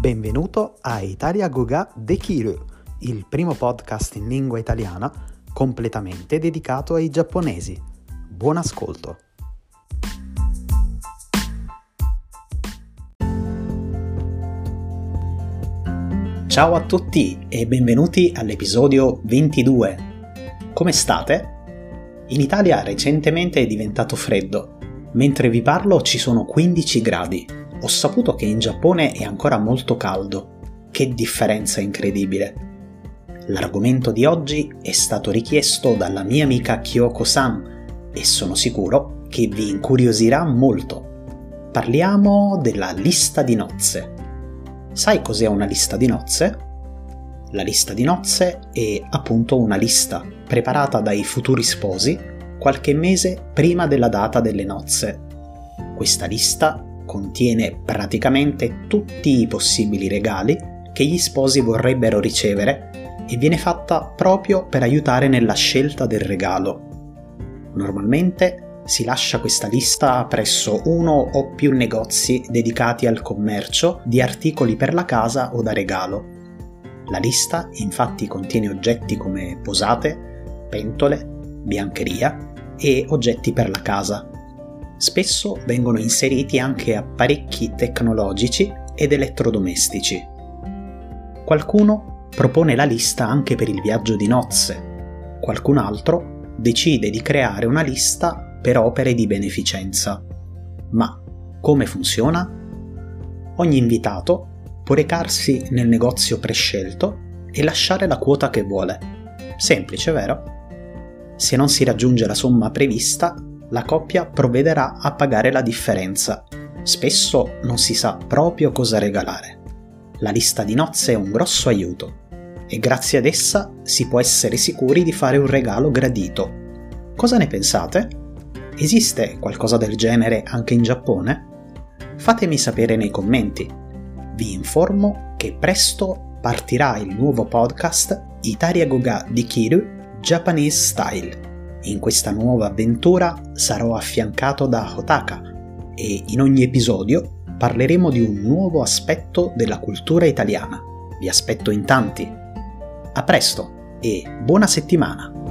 Benvenuto a Italia Goga Dekiru, il primo podcast in lingua italiana completamente dedicato ai giapponesi. Buon ascolto! Ciao a tutti e benvenuti all'episodio 22. Come state? In Italia recentemente è diventato freddo. Mentre vi parlo ci sono 15 gradi. Ho saputo che in Giappone è ancora molto caldo. Che differenza incredibile. L'argomento di oggi è stato richiesto dalla mia amica Kyoko-san e sono sicuro che vi incuriosirà molto. Parliamo della lista di nozze. Sai cos'è una lista di nozze? La lista di nozze è appunto una lista preparata dai futuri sposi qualche mese prima della data delle nozze. Questa lista contiene praticamente tutti i possibili regali che gli sposi vorrebbero ricevere e viene fatta proprio per aiutare nella scelta del regalo. Normalmente si lascia questa lista presso uno o più negozi dedicati al commercio di articoli per la casa o da regalo la lista infatti contiene oggetti come posate, pentole, biancheria e oggetti per la casa. Spesso vengono inseriti anche apparecchi tecnologici ed elettrodomestici. Qualcuno propone la lista anche per il viaggio di nozze, qualcun altro decide di creare una lista per opere di beneficenza. Ma come funziona? Ogni invitato può recarsi nel negozio prescelto e lasciare la quota che vuole. Semplice, vero? Se non si raggiunge la somma prevista, la coppia provvederà a pagare la differenza. Spesso non si sa proprio cosa regalare. La lista di nozze è un grosso aiuto e grazie ad essa si può essere sicuri di fare un regalo gradito. Cosa ne pensate? Esiste qualcosa del genere anche in Giappone? Fatemi sapere nei commenti vi informo che presto partirà il nuovo podcast Italia Goga di Kiru Japanese Style. In questa nuova avventura sarò affiancato da Hotaka e in ogni episodio parleremo di un nuovo aspetto della cultura italiana. Vi aspetto in tanti. A presto e buona settimana!